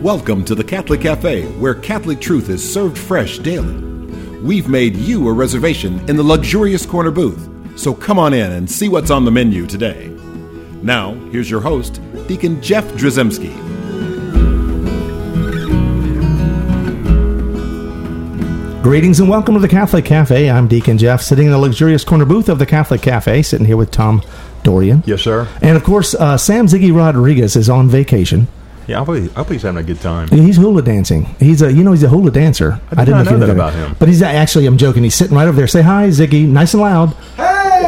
Welcome to the Catholic Cafe, where Catholic truth is served fresh daily. We've made you a reservation in the luxurious corner booth, so come on in and see what's on the menu today. Now, here's your host, Deacon Jeff Drzymski. Greetings and welcome to the Catholic Cafe. I'm Deacon Jeff, sitting in the luxurious corner booth of the Catholic Cafe, sitting here with Tom Dorian. Yes, sir. And of course, uh, Sam Ziggy Rodriguez is on vacation. Yeah, I hope, he, I hope he's having a good time. He's hula dancing. He's a, you know, he's a hula dancer. I did not if know you that about him. But he's actually, I'm joking. He's sitting right over there. Say hi, Ziggy, nice and loud.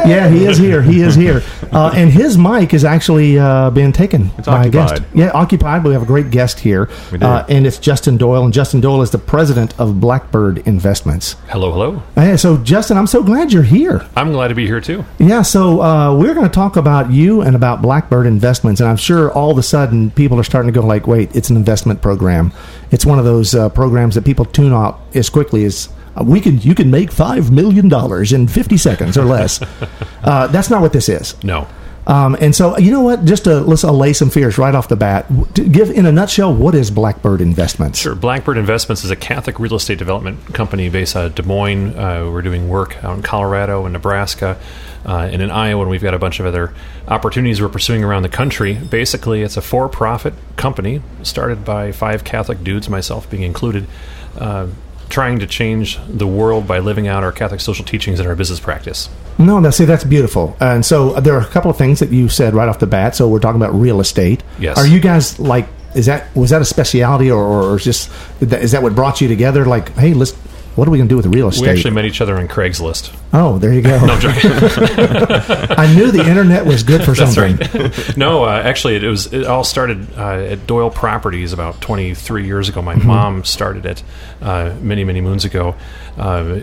Yeah, he is here. He is here. Uh, and his mic is actually uh, being taken It's by a guest. occupied. Yeah, occupied. We have a great guest here. We do. Uh, and it's Justin Doyle. And Justin Doyle is the president of Blackbird Investments. Hello, hello. Hey, so, Justin, I'm so glad you're here. I'm glad to be here too. Yeah, so uh, we're going to talk about you and about Blackbird Investments, and I'm sure all of a sudden people are starting to go like, "Wait, it's an investment program. It's one of those uh, programs that people tune out as quickly as we can. You can make five million dollars in 50 seconds or less." uh, that's not what this is. No. Um, and so, you know what? Just to let's allay some fears right off the bat. Give in a nutshell, what is Blackbird Investments? Sure. Blackbird Investments is a Catholic real estate development company based out of Des Moines. Uh, we're doing work out in Colorado and Nebraska uh, and in Iowa, and we've got a bunch of other opportunities we're pursuing around the country. Basically, it's a for profit company started by five Catholic dudes, myself being included. Uh, Trying to change the world by living out our Catholic social teachings in our business practice. No, no, see, that's beautiful. And so uh, there are a couple of things that you said right off the bat. So we're talking about real estate. Yes. Are you guys like? Is that was that a speciality, or, or is just is that what brought you together? Like, hey, let's. What are we going to do with real estate? We actually met each other on Craigslist. oh, there you go. No. I knew the internet was good for something. right. no, uh, actually, it was. It all started uh, at Doyle Properties about 23 years ago. Mm-hmm. My mom started it uh, many, many moons ago, uh,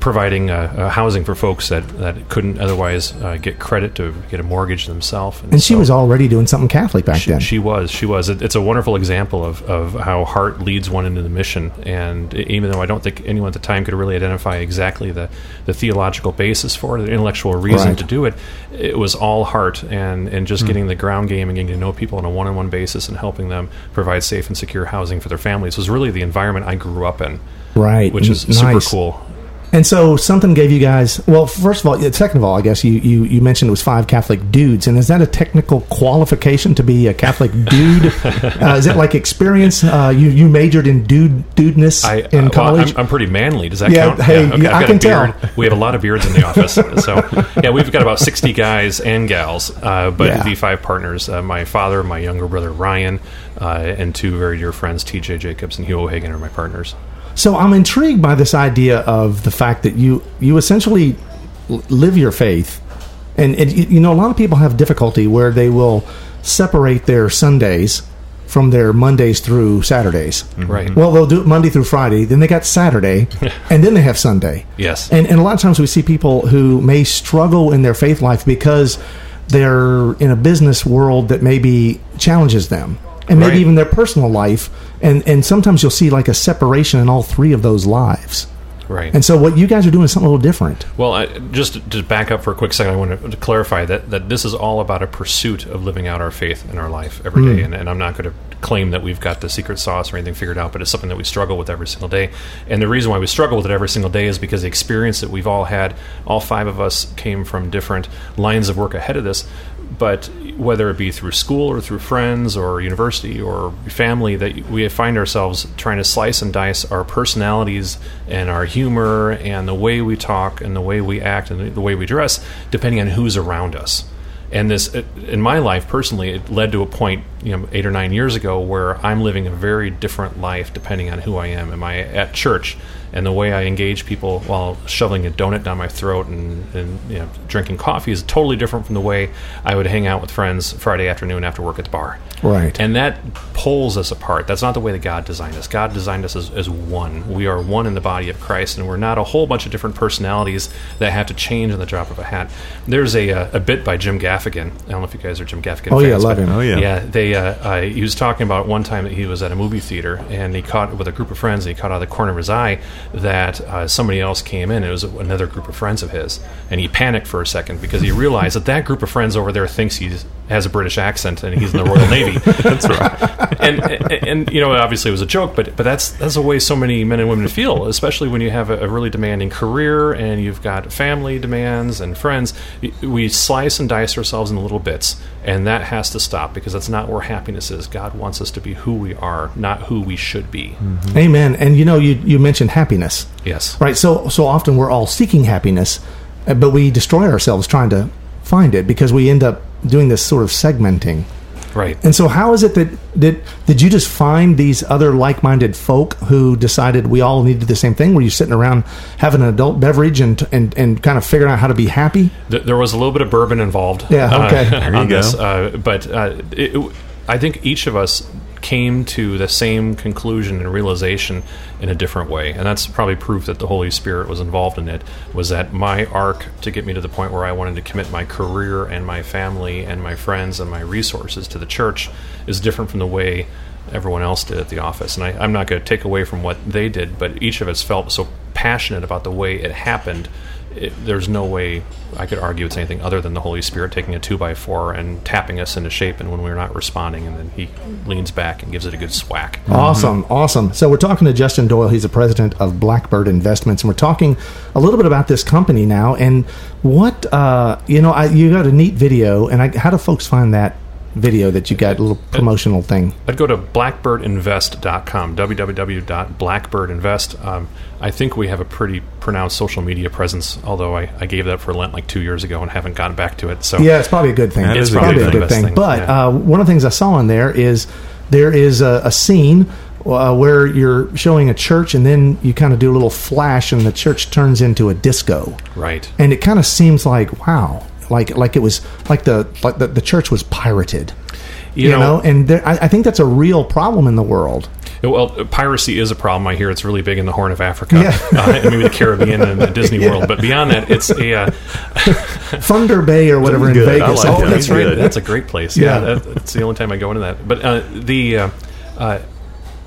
providing uh, uh, housing for folks that, that couldn't otherwise uh, get credit to get a mortgage themselves. And she was already doing something Catholic back She, then. she was. She was. It, it's a wonderful example of, of how heart leads one into the mission. And even though I don't think anyone at the time could really identify exactly the, the theological basis for it, the intellectual reason Right. to do it, it was all heart and, and just getting the ground game and getting to know people on a one on one basis and helping them provide safe and secure housing for their families was really the environment I grew up in, right. which is N- super cool. And so something gave you guys. Well, first of all, second of all, I guess you, you, you mentioned it was five Catholic dudes, and is that a technical qualification to be a Catholic dude? uh, is it like experience? Uh, you you majored in dude dudeness I, in uh, well, college. I'm, I'm pretty manly. Does that Yeah, count? hey, okay. yeah, I I've can tell. We have a lot of beards in the office. so, yeah, we've got about 60 guys and gals, uh, but Yeah. the five partners uh, my father, my younger brother Ryan, uh, and two very dear friends, TJ Jacobs and Hugh O'Hagan, are my partners. So I'm intrigued by this idea of the fact that you you essentially live your faith, and, and you you know a lot of people have difficulty where they will separate their Sundays from their Mondays through Saturdays. Mm-hmm. Right. Well, they'll do it Monday through Friday, then they got Saturday, and then they have Sunday. Yes. And, and a lot of times we see people who may struggle in their faith life because they're in a business world that maybe challenges them. And maybe Right. even their personal life. And, and sometimes you'll see like a separation in all three of those lives. Right. And so what you guys are doing is something a little different. Well, I, just to- back up for a quick second, I want to, to clarify that, that this is all about a pursuit of living out our faith in our life every day. Hmm. And, and I'm not going to claim that we've got the secret sauce or anything figured out, but it's something that we struggle with every single day. And the reason why we struggle with it every single day is because the experience that we've all had, all five of us came from different lines of work ahead of this. But whether it be through school or through friends or university or family, that we find ourselves trying to slice and dice our personalities and our humor and the way we talk and the way we act and the way we dress, depending on who's around us. And this, in my life personally, it led to a point, you know, eight or nine years ago, where I'm living a very different life depending on who I am. Am I at church? And the way I engage people while shoveling a donut down my throat and, and you know, drinking coffee is totally different from the way I would hang out with friends Friday afternoon after work at the bar. Right. And that pulls us apart. That's not the way that God designed us. God designed us as, as one. We are one in the body of Christ, and we're not a whole bunch of different personalities that have to change in the drop of a hat. There's a, uh, a bit by Jim Gaffigan. I don't know if you guys are Jim Gaffigan Oh, fans. yeah, love but- him. Oh, yeah. Yeah, they. Uh, uh, he was talking about one time that he was at a movie theater and he caught with a group of friends. and He caught out of the corner of his eye that uh, somebody else came in. It was another group of friends of his, and he panicked for a second because he realized that that group of friends over there thinks he has a British accent and he's in the Royal Navy. that's right. And, and, and you know, obviously it was a joke, but but that's that's the way so many men and women feel, especially when you have a, a really demanding career and you've got family demands and friends. We slice and dice ourselves into little bits, and that has to stop because that's not where happiness is. God wants us to be who we are, not who we should be. Mm-hmm. Amen. And you know, you you mentioned happiness. Yes. Right. So so often we're all seeking happiness, uh, but we destroy ourselves trying to find it because we end up doing this sort of segmenting. Right. And so, how is it that did did you just find these other like minded folk who decided we all needed the same thing? Were you sitting around having an adult beverage and and, and kind of figuring out how to be happy? There was a little bit of bourbon involved. Yeah. Okay. Uh, on this, uh, but uh, it, I think each of us came to the same conclusion and realization in a different way. And that's probably proof that the holy spirit was involved in it was that my arc to get me to the point where i wanted to commit my career and my family and my friends and my resources to the church is different from the way everyone else did at the office. And I, i'm not going to take away from what they did but each of us felt so passionate about the way it happened it, there's no way I could argue it's anything other than the Holy Spirit taking a two by four and tapping us into shape, and when we're not responding, and then He leans back and gives it a good swack. Awesome, mm-hmm. awesome. So we're talking to Justin Doyle. He's the president of Blackbird Investments, and we're talking a little bit about this company now. And what uh, you know, I, you got a neat video, and I, how do folks find that video that you got a little promotional thing? I'd go to blackbirdinvest.com, www.blackbirdinvest. Um, I think we have a pretty pronounced social media presence, although I, I, gave that for Lent like two years ago and haven't gotten back to it. So Yeah, it's probably a good thing. It's probably a good thing. thing. But yeah. uh, one of the things I saw in there is there is a, a scene uh, where you're showing a church and then you kind of do a little flash and the church turns into a disco. Right. And it kind of seems like, wow, like like it was like the like the, the church was pirated. You, you know, know, and there, I, I think that's a real problem in the world. Well, piracy is a problem. I hear it's really big in the Horn of Africa, yeah. uh, maybe the Caribbean and the Disney yeah. World. But beyond that, it's a uh, Thunder Bay or whatever in Vegas. Like oh, that. that's right. That's a great place. Yeah, yeah that, that's the only time I go into that. But uh, the uh, uh,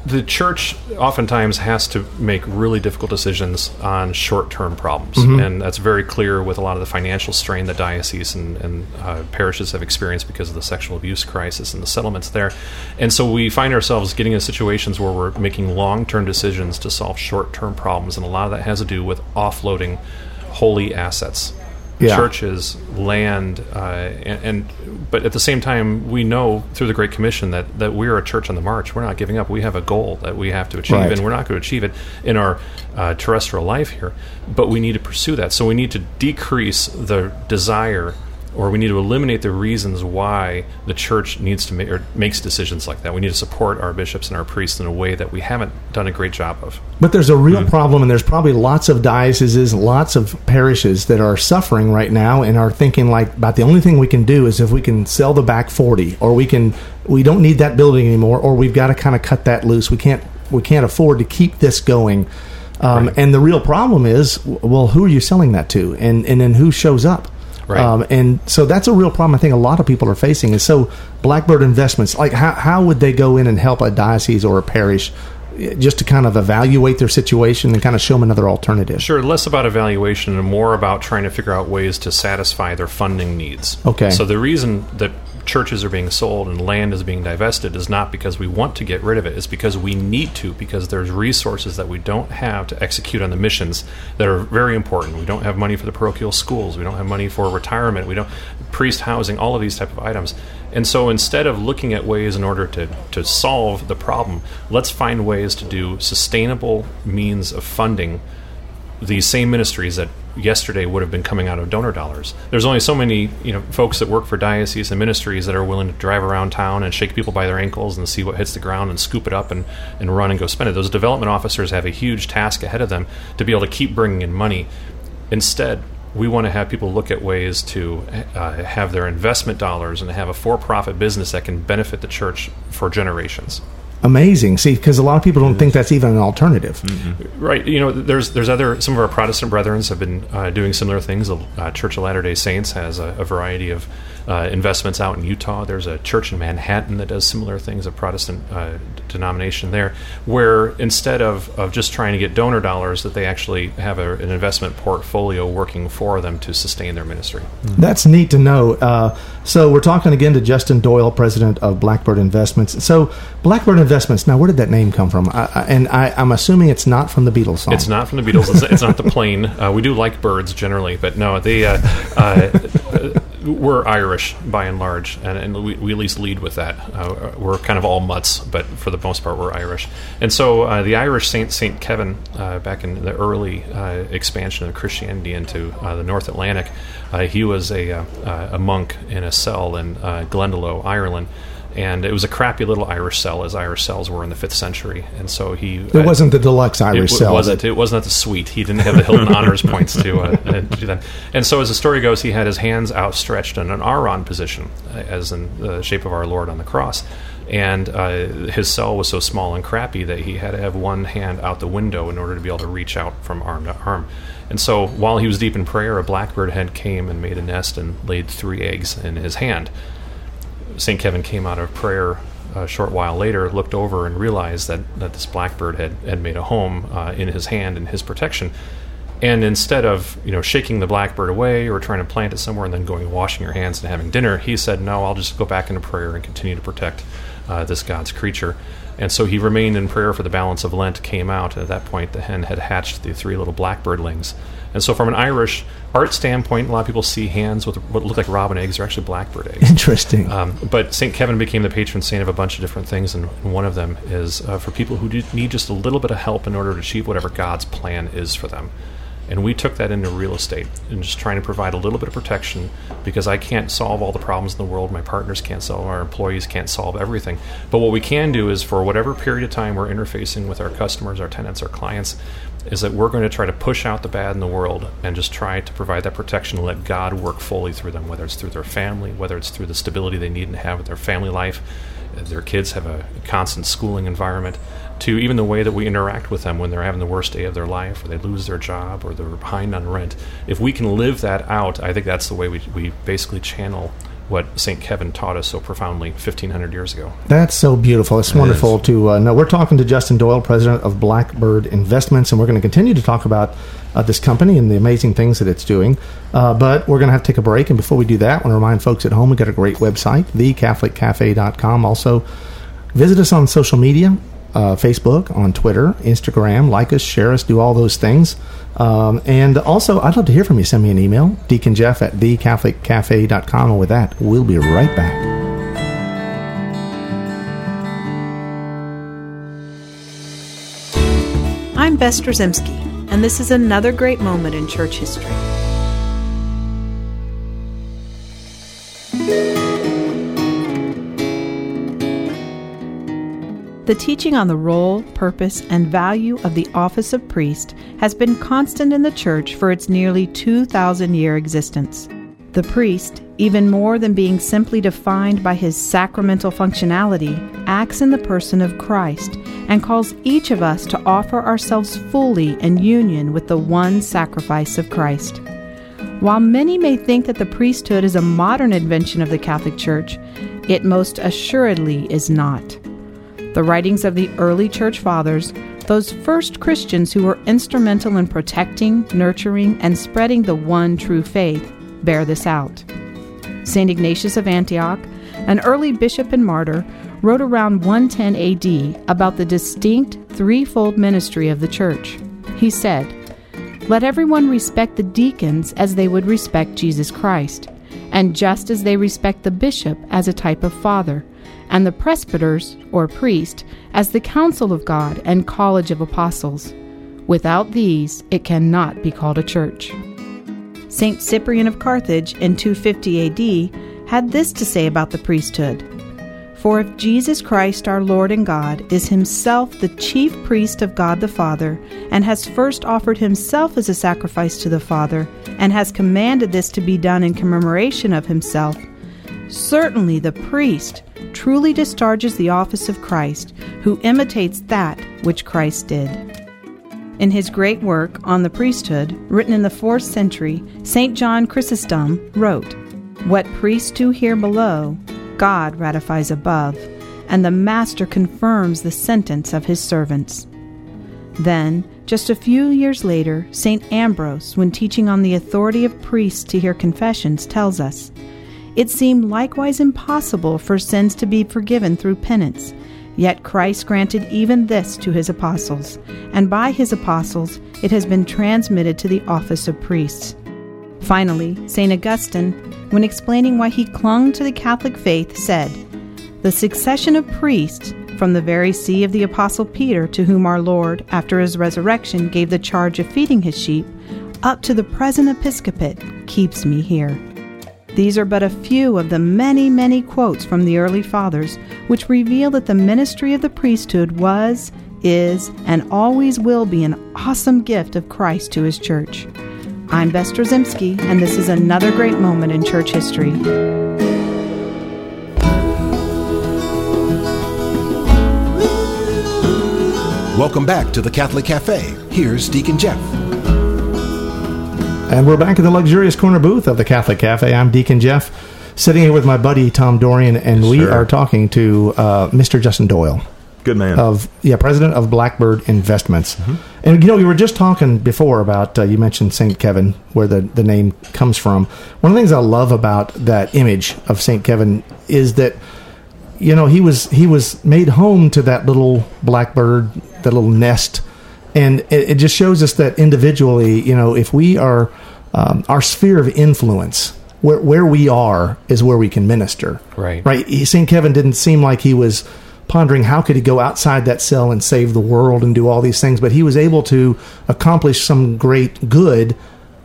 the church oftentimes has to make really difficult decisions on short-term problems, mm-hmm. and that's very clear with a lot of the financial strain that dioceses and, and uh, parishes have experienced because of the sexual abuse crisis and the settlements there. And so we find ourselves getting in situations where we're making long-term decisions to solve short-term problems, and a lot of that has to do with offloading holy assets yeah. churches, land, uh, and, and, but at the same time, we know through the Great Commission that that we're a church on the march. We're not giving up. We have a goal that we have to achieve, right. and we're not going to achieve it in our uh, terrestrial life here. But we need to pursue that. So we need to decrease the desire or we need to eliminate the reasons why the church needs to make or makes decisions like that. We need to support our bishops and our priests in a way that we haven't done a great job of. But there's a real mm-hmm. problem, and there's probably lots of dioceses, lots of parishes that are suffering right now and are thinking like about the only thing we can do is if we can sell the back forty, or we can we don't need that building anymore, or we've got to kind of cut that loose. We can't we can't afford to keep this going. Um, right. And the real problem is, well, who are you selling that to, and and then who shows up? Right. Um, and so that's a real problem I think a lot of people are facing. Is so Blackbird Investments, like how, how would they go in and help a diocese or a parish just to kind of evaluate their situation and kind of show them another alternative. Sure, less about evaluation and more about trying to figure out ways to satisfy their funding needs. Okay. So the reason that churches are being sold and land is being divested is not because we want to get rid of it. It's because we need to, because there's resources that we don't have to execute on the missions that are very important. We don't have money for the parochial schools. We don't have money for retirement. We don't priest housing. All of these type of items. And so instead of looking at ways in order to, to solve the problem, let's find ways to do sustainable means of funding these same ministries that yesterday would have been coming out of donor dollars. There's only so many you know folks that work for dioceses and ministries that are willing to drive around town and shake people by their ankles and see what hits the ground and scoop it up and, and run and go spend it. Those development officers have a huge task ahead of them to be able to keep bringing in money. Instead, we want to have people look at ways to uh, have their investment dollars and have a for-profit business that can benefit the church for generations amazing. See, because a lot of people don't think that's even an alternative. Mm-hmm. Right. You know, there's there's other some of our Protestant brethren have been uh, doing similar things. Uh, Church of Latter Day Saints has a, a variety of uh, investments out in Utah. There's a church in Manhattan that does similar things, a Protestant uh, denomination there, where instead of, of just trying to get donor dollars, that they actually have a, an investment portfolio working for them to sustain their ministry. That's neat to know. Uh, so we're talking again to Justin Doyle, president of Blackbird Investments. So Blackbird Investments. Now, where did that name come from? I, I, and I, am assuming it's not from the Beatles song. It's not from the Beatles. It's, it's not the plane. Uh, we do like birds generally, but no, they. We're Irish by and large, and, and we, we, at least lead with that. Uh, we're kind of all mutts, but for the most part, we're Irish. And so uh, the Irish Saint Saint Kevin, uh, back in the early uh, expansion of Christianity into uh, the North Atlantic, uh, he was a, a monk in a cell in Glendalough, Ireland and it was a crappy little Irish cell, as Irish cells were in the fifth century. And so he it uh, wasn't the deluxe Irish it, cell. It wasn't. It wasn't the suite. He didn't have the Hilton honors points to, uh, do that. And so, as the story goes, he had his hands outstretched in an orans position, uh, as in the shape of our Lord on the cross. And uh, his cell was so small and crappy that he had to have one hand out the window in order to be able to reach out from arm to arm. And so, while he was deep in prayer, a blackbird hen came and made a nest and laid three eggs in his hand. St. Kevin came out of prayer a short while later, looked over and realized that, that this blackbird had, had made a home uh, in his hand in his protection. And instead of you know shaking the blackbird away or trying to plant it somewhere and then going and washing your hands and having dinner, he said, "No, I'll just go back into prayer and continue to protect uh, this God's creature." And so he remained in prayer for the balance of Lent. Came out at that point, the hen had hatched the three little blackbirdlings, and so, from an Irish art standpoint, a lot of people see hands with what look like robin eggs are actually blackbird eggs. Interesting. Um, but St. Kevin became the patron saint of a bunch of different things, and one of them is uh, for people who need just a little bit of help in order to achieve whatever God's plan is for them. And we took that into real estate and just trying to provide a little bit of protection because I can't solve all the problems in the world. My partners can't solve, our employees can't solve everything. But what we can do is for whatever period of time we're interfacing with our customers, our tenants, our clients, is that we're going to try to push out the bad in the world and just try to provide that protection and let God work fully through them, whether it's through their family, whether it's through the stability they need and have with their family life, their kids have a constant schooling environment, to even the way that we interact with them when they're having the worst day of their life or they lose their job or they're behind on rent. If we can live that out, I think that's the way we, we basically channel what St. Kevin taught us so profoundly 1,500 years ago. That's so beautiful. It's it wonderful is. to uh, know. We're talking to Justin Doyle, president of Blackbird Investments, and we're going to continue to talk about uh, this company and the amazing things that it's doing. Uh, but we're going to have to take a break. And before we do that, I want to remind folks at home we've got a great website, thecatholiccafe.com. Also, visit us on social media uh, Facebook, on Twitter, Instagram. Like us, share us, do all those things. Um, and also, I'd love to hear from you. Send me an email, Deacon Jeff at thecatholiccafe.com. And with that, we'll be right back. I'm Bess Drzymski, and this is another great moment in church history. The teaching on the role, purpose, and value of the office of priest has been constant in the Church for its nearly 2,000 year existence. The priest, even more than being simply defined by his sacramental functionality, acts in the person of Christ and calls each of us to offer ourselves fully in union with the one sacrifice of Christ. While many may think that the priesthood is a modern invention of the Catholic Church, it most assuredly is not. The writings of the early church fathers, those first Christians who were instrumental in protecting, nurturing, and spreading the one true faith, bear this out. St. Ignatius of Antioch, an early bishop and martyr, wrote around 110 AD about the distinct threefold ministry of the church. He said, Let everyone respect the deacons as they would respect Jesus Christ, and just as they respect the bishop as a type of father and the presbyters, or priest, as the council of God and college of apostles. Without these, it cannot be called a church. St. Cyprian of Carthage in 250 AD had this to say about the priesthood For if Jesus Christ our Lord and God is himself the chief priest of God the Father, and has first offered himself as a sacrifice to the Father, and has commanded this to be done in commemoration of himself, certainly the priest truly discharges the office of Christ, who imitates that which Christ did. In his great work on the priesthood, written in the fourth century, St. John Chrysostom wrote What priests do here below, God ratifies above, and the Master confirms the sentence of his servants. Then, just a few years later, St. Ambrose, when teaching on the authority of priests to hear confessions, tells us It seemed likewise impossible for sins to be forgiven through penance. Yet Christ granted even this to his apostles, and by his apostles it has been transmitted to the office of priests. Finally, St. Augustine, when explaining why he clung to the Catholic faith, said, The succession of priests from the very see of the Apostle Peter, to whom our Lord, after his resurrection, gave the charge of feeding his sheep, up to the present episcopate, keeps me here. These are but a few of the many, many quotes from the early fathers which reveal that the ministry of the priesthood was, is, and always will be an awesome gift of Christ to his church. I'm Bess Drzymski, and this is another great moment in church history. Welcome back to the Catholic Cafe. Here's Deacon Jeff. And we're back in the luxurious corner booth of the Catholic Cafe. I'm Deacon Jeff, sitting here with my buddy Tom Dorian, and we Sure. are talking to uh, Mr. Justin Doyle Good man. of yeah, president of Blackbird Investments. Mm-hmm. And you know, we were just talking before about uh, you mentioned Saint Kevin, where the the name comes from. One of the things I love about that image of Saint Kevin is that you know he was he was made home to that little blackbird, that little nest, and it, it just shows us that individually, you know, if we are um, our sphere of influence. Where, where we are is where we can minister. Right. Right. He- St. Kevin didn't seem like he was pondering how could he go outside that cell and save the world and do all these things, but he was able to accomplish some great good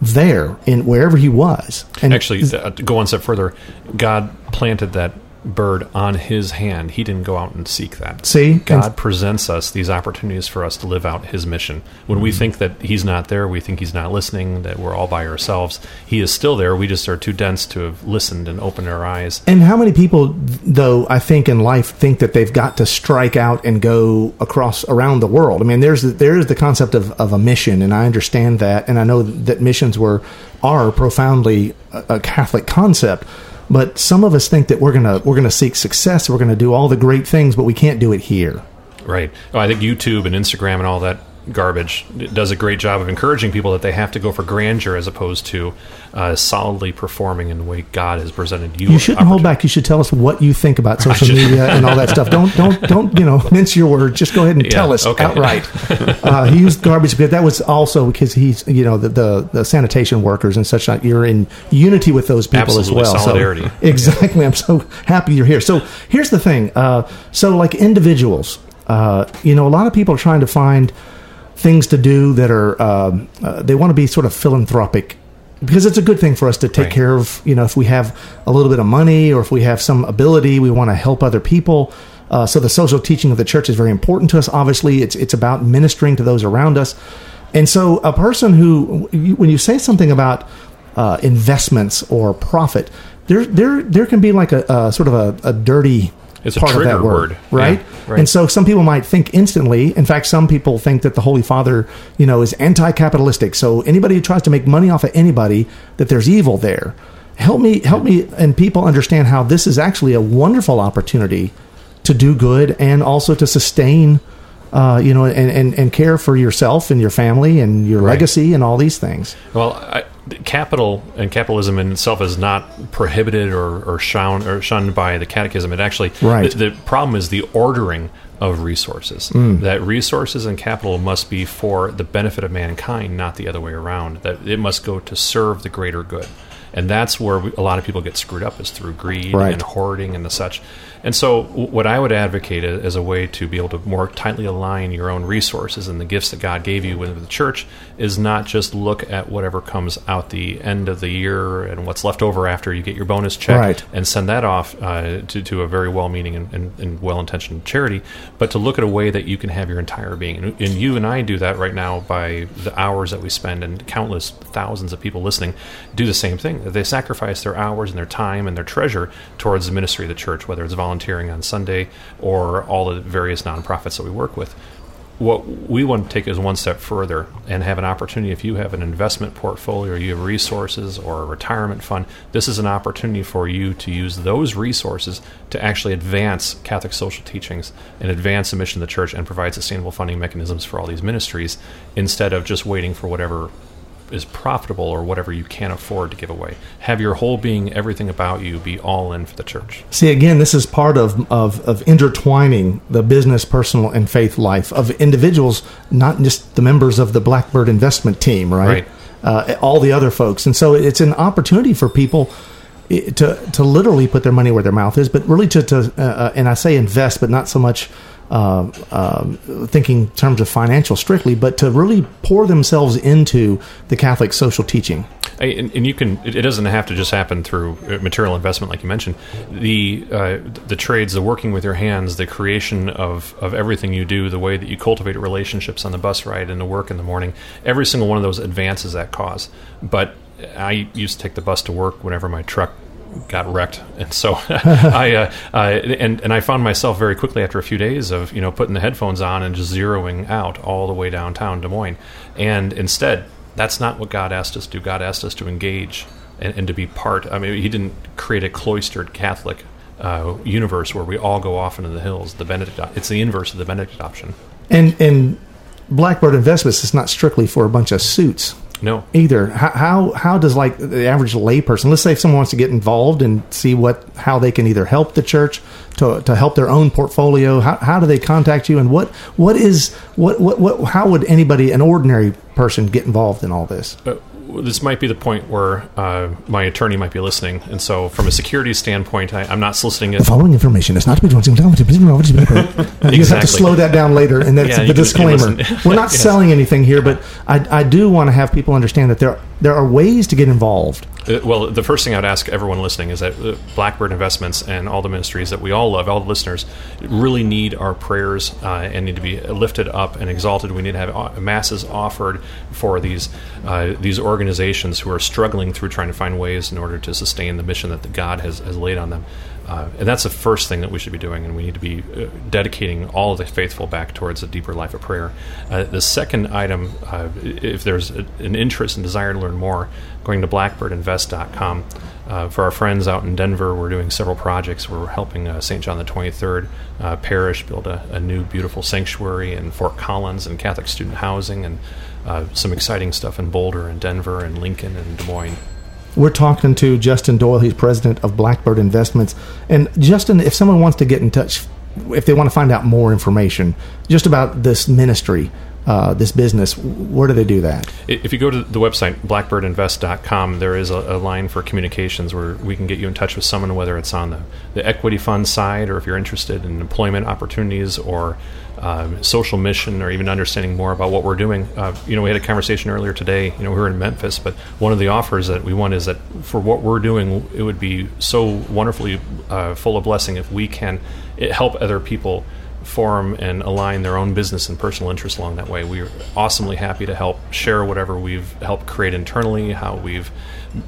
there in wherever he was. And Actually, uh, to go one step further, God planted that bird on his hand. He didn't go out and seek that. See? God And- presents us these opportunities for us to live out his mission. When we mm-hmm. think that he's not there, we think he's not listening, that we're all by ourselves. He is still there. We just are too dense to have listened and opened our eyes. And how many people, though, I think in life think that they've got to strike out and go across around the world? I mean, there's there's the concept of, of a mission, and I understand that, and I know that missions were are profoundly a, a Catholic concept. But some of us think that we're gonna we're gonna seek success, we're gonna do all the great things, but we can't do it here. Right. Oh, I think YouTube and Instagram and all that garbage it does a great job of encouraging people that they have to go for grandeur as opposed to uh, solidly performing in the way God has presented you. You shouldn't hold back. You should tell us what you think about social media and all that stuff. Don't don't don't you know mince your words. Just go ahead and Yeah, tell us okay. outright. uh, he used garbage, but that was also because he's you know the, the the sanitation workers and such. Like you're in unity with those people Absolutely, as well. So- solidarity. exactly. I'm so happy you're here. So here's the thing. Uh, so like individuals, uh, you know, a lot of people are trying to find things to do that are um, uh, they want to be sort of philanthropic. Because it's a good thing for us to take Right. care of you know if we have a little bit of money or if we have some ability we want to help other people. Uh, so the social teaching of the church is very important to us. Obviously it's it's about ministering to those around us. And so a person who when you say something about uh, investments or profit there there there can be like a, a sort of a, a dirty It's part of that word, word. right? Yeah, right. And so some people might think instantly. In fact, some people think that the Holy Father, you know, is anti-capitalistic. So anybody who tries to make money off of anybody, that there's evil there. Help me, help me, and people understand how this is actually a wonderful opportunity to do good and also to sustain, uh, you know, and, and and care for yourself and your family and your Right. legacy and all these things. Well, I, capital and capitalism in itself is not prohibited or, or shunned or shunned by the Catechism. It actually, Right. the, the problem is the ordering of resources. Mm. That resources and capital must be for the benefit of mankind, not the other way around. That it must go to serve the greater good. And that's where we, a lot of people get screwed up is through greed Right. and hoarding and the such. And so, w- what I would advocate as a way to be able to more tightly align your own resources and the gifts that God gave you with the church is not just look at whatever comes out the end of the year and what's left over after you get your bonus check Right. and send that off uh, to, to a very well meaning and, and, and well intentioned charity, but to look at a way that you can have your entire being. And, and you and I do that right now by the hours that we spend, and countless thousands of people listening do the same thing. They sacrifice their hours and their time and their treasure towards the ministry of the church, whether it's volunteering on Sunday or all the various nonprofits that we work with. what we want to take is one step further and have an opportunity. If you have an investment portfolio, or you have resources, or a retirement fund, this is an opportunity for you to use those resources to actually advance Catholic social teachings and advance the mission of the church and provide sustainable funding mechanisms for all these ministries instead of just waiting for whatever is profitable or whatever you can't afford to give away. Have your whole being, everything about you, be all in for the church. See, again, this is part of, of, of intertwining the business, personal, and faith life of individuals, not just the members of the Blackbird investment team, right? Right. Uh, all the other folks. And so it's an opportunity for people to, to literally put their money where their mouth is, but really to, to uh, uh, and I say invest, but not so much uh, um, thinking in terms of financial strictly, but to really pour themselves into the Catholic social teaching. And, and you can. It doesn't have to just happen through uh, material investment, like you mentioned. The uh, the trades, the working with your hands, the creation of of everything you do, the way that you cultivate relationships on the bus ride and the work in the morning. Every single one of those advances that cause. But I used to take the bus to work whenever my truck got wrecked, and so I uh, and and I found myself very quickly after a few days of you know putting the headphones on and just zeroing out all the way downtown Des Moines, and instead that's not what God asked us to do. God asked us to engage and, and to be part. I mean, He didn't create a cloistered Catholic uh, universe where we all go off into the hills. The Benedict, it's the inverse of the Benedict option. And and Blackbird Investments is not strictly for a bunch of suits No, either. How how, how does like the average layperson? Let's say if someone wants to get involved and see what how they can either help the church to to help their own portfolio. How how do they contact you? And what what is what what, what how would anybody an ordinary person get involved in all this? Uh, this might be the point where uh, my attorney might be listening, and so from a security standpoint, I, I'm not soliciting it. The following information is not to be joined. You have to slow that down later, and that's Yeah, the you can- you disclaimer. We're not selling anything here, but I, I do want to have people understand that there there are ways to get involved. Uh, well, the first thing I'd ask everyone listening is that uh, Blackbird Investments and all the ministries that we all love, all the listeners, really need our prayers uh, and need to be lifted up and exalted. We need to have uh, masses offered for these uh, these organizations who are struggling through trying to find ways in order to sustain the mission that the God has, has laid on them. Uh, and that's the first thing that we should be doing, and we need to be uh, dedicating all of the faithful back towards a deeper life of prayer. Uh, the second item, uh, if there's a, an interest and desire to learn more, going to blackbirdinvest.com. Uh, for our friends out in Denver, we're doing several projects. We're helping uh, St. John the 23rd uh, Parish build a, a new, beautiful sanctuary in Fort Collins and Catholic student housing, and some exciting stuff in Boulder and Denver and Lincoln and Des Moines. We're talking to Justin Doyle. He's president of Blackbird Investments. And Justin, if someone wants to get in touch, if they want to find out more information just about this ministry, uh, this business, where do they do that? If you go to the website, blackbirdinvest.com, there is a, a line for communications where we can get you in touch with someone, whether it's on the, the equity fund side or if you're interested in employment opportunities or um, social mission or even understanding more about what we're doing. Uh, you know, we had a conversation earlier today. You know, we were in Memphis, but one of the offers that we want is that for what we're doing, it would be so wonderfully uh, full of blessing if we can eh, help other people form and align their own business and personal interests along that way. We're awesomely happy to help share whatever we've helped create internally, how we've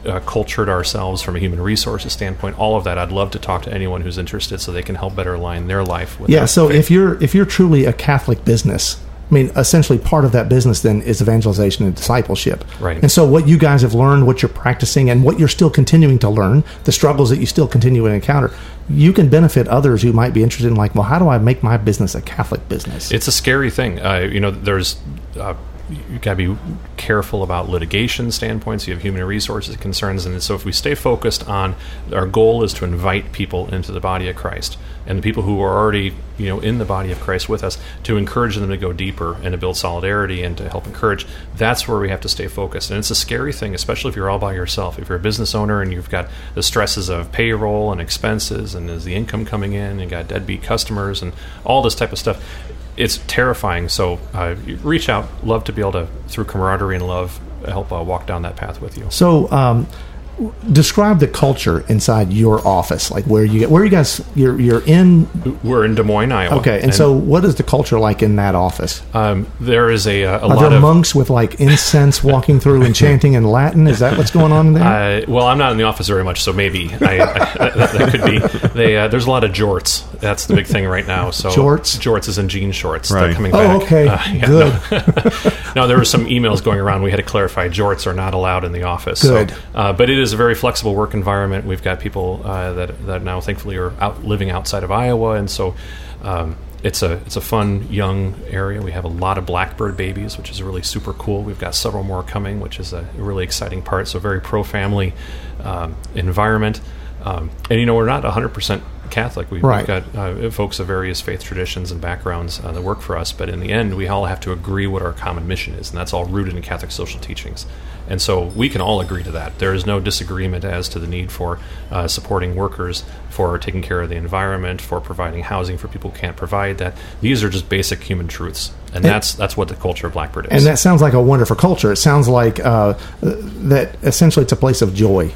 uh, cultured ourselves from a human resources standpoint. All of that, I'd love to talk to anyone who's interested so they can help better align their life with. Yeah, so faith. if you're if you're truly a Catholic business, I mean, essentially part of that business then is evangelization and discipleship. Right. And so what you guys have learned, what you're practicing, and what you're still continuing to learn, the struggles that you still continue to encounter, you can benefit others who might be interested in like, well, how do I make my business a Catholic business? It's a scary thing. Uh, you know, there's uh, you got to be careful about litigation standpoints. You have human resources concerns, and so if we stay focused on our goal is to invite people into the body of Christ, and the people who are already you know in the body of Christ with us, to encourage them to go deeper and to build solidarity and to help encourage. That's where we have to stay focused, and it's a scary thing, especially if you're all by yourself. If you're a business owner and you've got the stresses of payroll and expenses, and is the income coming in, and got deadbeat customers and all this type of stuff it's terrifying. So uh, reach out. Love to be able to, through camaraderie and love, help uh, walk down that path with you. So, um, describe the culture inside your office, like where you where you guys you're you're in. We're in Des Moines, Iowa. Okay, and, so what is the culture like in that office? um, there is a, a Are lot there of. monks with like incense walking through and chanting in Latin? Is that what's going on in there? Uh, well, I'm not in the office very much, so maybe I, I, that, that could be. They, uh, there's a lot of jorts That's the big thing right now. So Jorts? jorts is in jean shorts. They're Right. coming Oh, back. okay. yeah, Good. No, no, there were some emails going around. We had to clarify jorts are not allowed in the office. Good. So, uh, but it is a very flexible work environment. We've got people uh, that that now thankfully are out living outside of Iowa, and so. Um, it's a it's a fun young area. We have a lot of blackbird babies, which is really super cool. We've got several more coming, which is a really exciting part. So very pro family um, environment. Um, and you know we're not 100 percent Catholic. We, Right. We've got uh, folks of various faith traditions and backgrounds uh, that work for us, but in the end, we all have to agree what our common mission is, and that's all rooted in Catholic social teachings. And so we can all agree to that. There is no disagreement as to the need for uh, supporting workers, for taking care of the environment, for providing housing for people who can't provide that. These are just basic human truths, and that's that's what the culture of Blackbird is. And that sounds like a wonderful culture. It sounds like uh, that essentially it's a place of joy.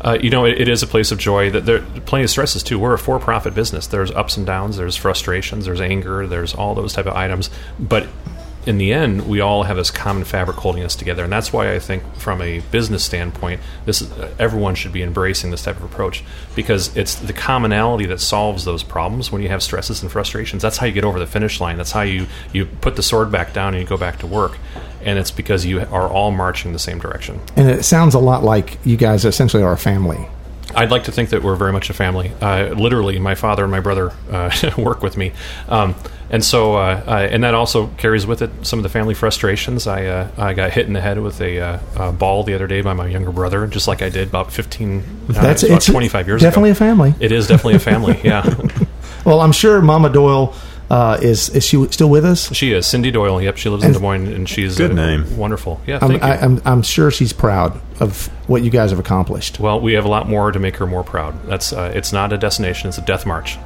Uh, you know, it, it is a place of joy. That there plenty of stresses too. We're a for-profit business. There's ups and downs. There's frustrations. There's anger. There's all those type of items. But in the end, we all have this common fabric holding us together, and that's why I think, from a business standpoint, this is, uh, everyone should be embracing this type of approach because it's the commonality that solves those problems. When you have stresses and frustrations, that's how you get over the finish line. That's how you you put the sword back down and you go back to work. And it's because you are all marching the same direction. And it sounds a lot like you guys essentially are a family. I'd like to think that we're very much a family. Uh, literally, my father and my brother uh, work with me, um, and so uh, uh, and that also carries with it some of the family frustrations. I uh, I got hit in the head with a, uh, a ball the other day by my younger brother, just like I did about fifteen, uh, That's about twenty five years Definitely ago. a family. It is definitely a family. Yeah, Well, I'm sure Mama Doyle uh, is is she still with us? she is Cindy Doyle. Yep, she lives in Des Moines, and she's Good uh, name. Wonderful. Yeah, I'm, thank you. I, I'm I'm sure she's proud of what you guys have accomplished. well, we have a lot more to make her more proud. That's uh, it's not a destination; it's a death march.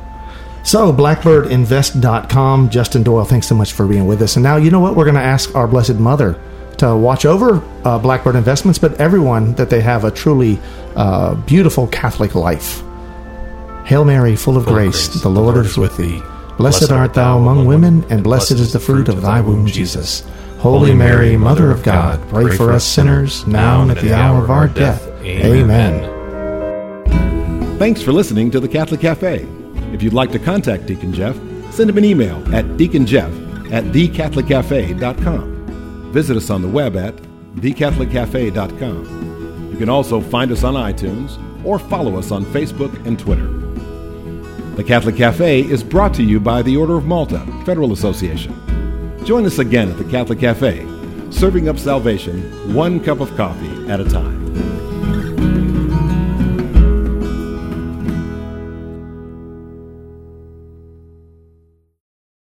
So, blackbirdinvest.com. Justin Doyle, thanks so much for being with us. And now, you know what? We're going to ask our Blessed Mother to watch over uh, Blackbird Investments, but everyone that they have a truly uh, beautiful Catholic life. Hail Mary, full of Full of grace, grace, the Lord is with thee. Blessed art thou among women, and blessed is the fruit of thy womb, Jesus. Holy Mary, Mother of God, pray for us sinners, now and at the hour of our death. Amen. Thanks for listening to the Catholic Cafe. If you'd like to contact Deacon Jeff, send him an email at deaconjeff at thecatholiccafe.com. Visit us on the web at thecatholiccafe.com. You can also find us on iTunes or follow us on Facebook and Twitter. The Catholic Cafe is brought to you by the Order of Malta Federal Association. Join us again at the Catholic Cafe, serving up salvation one cup of coffee at a time.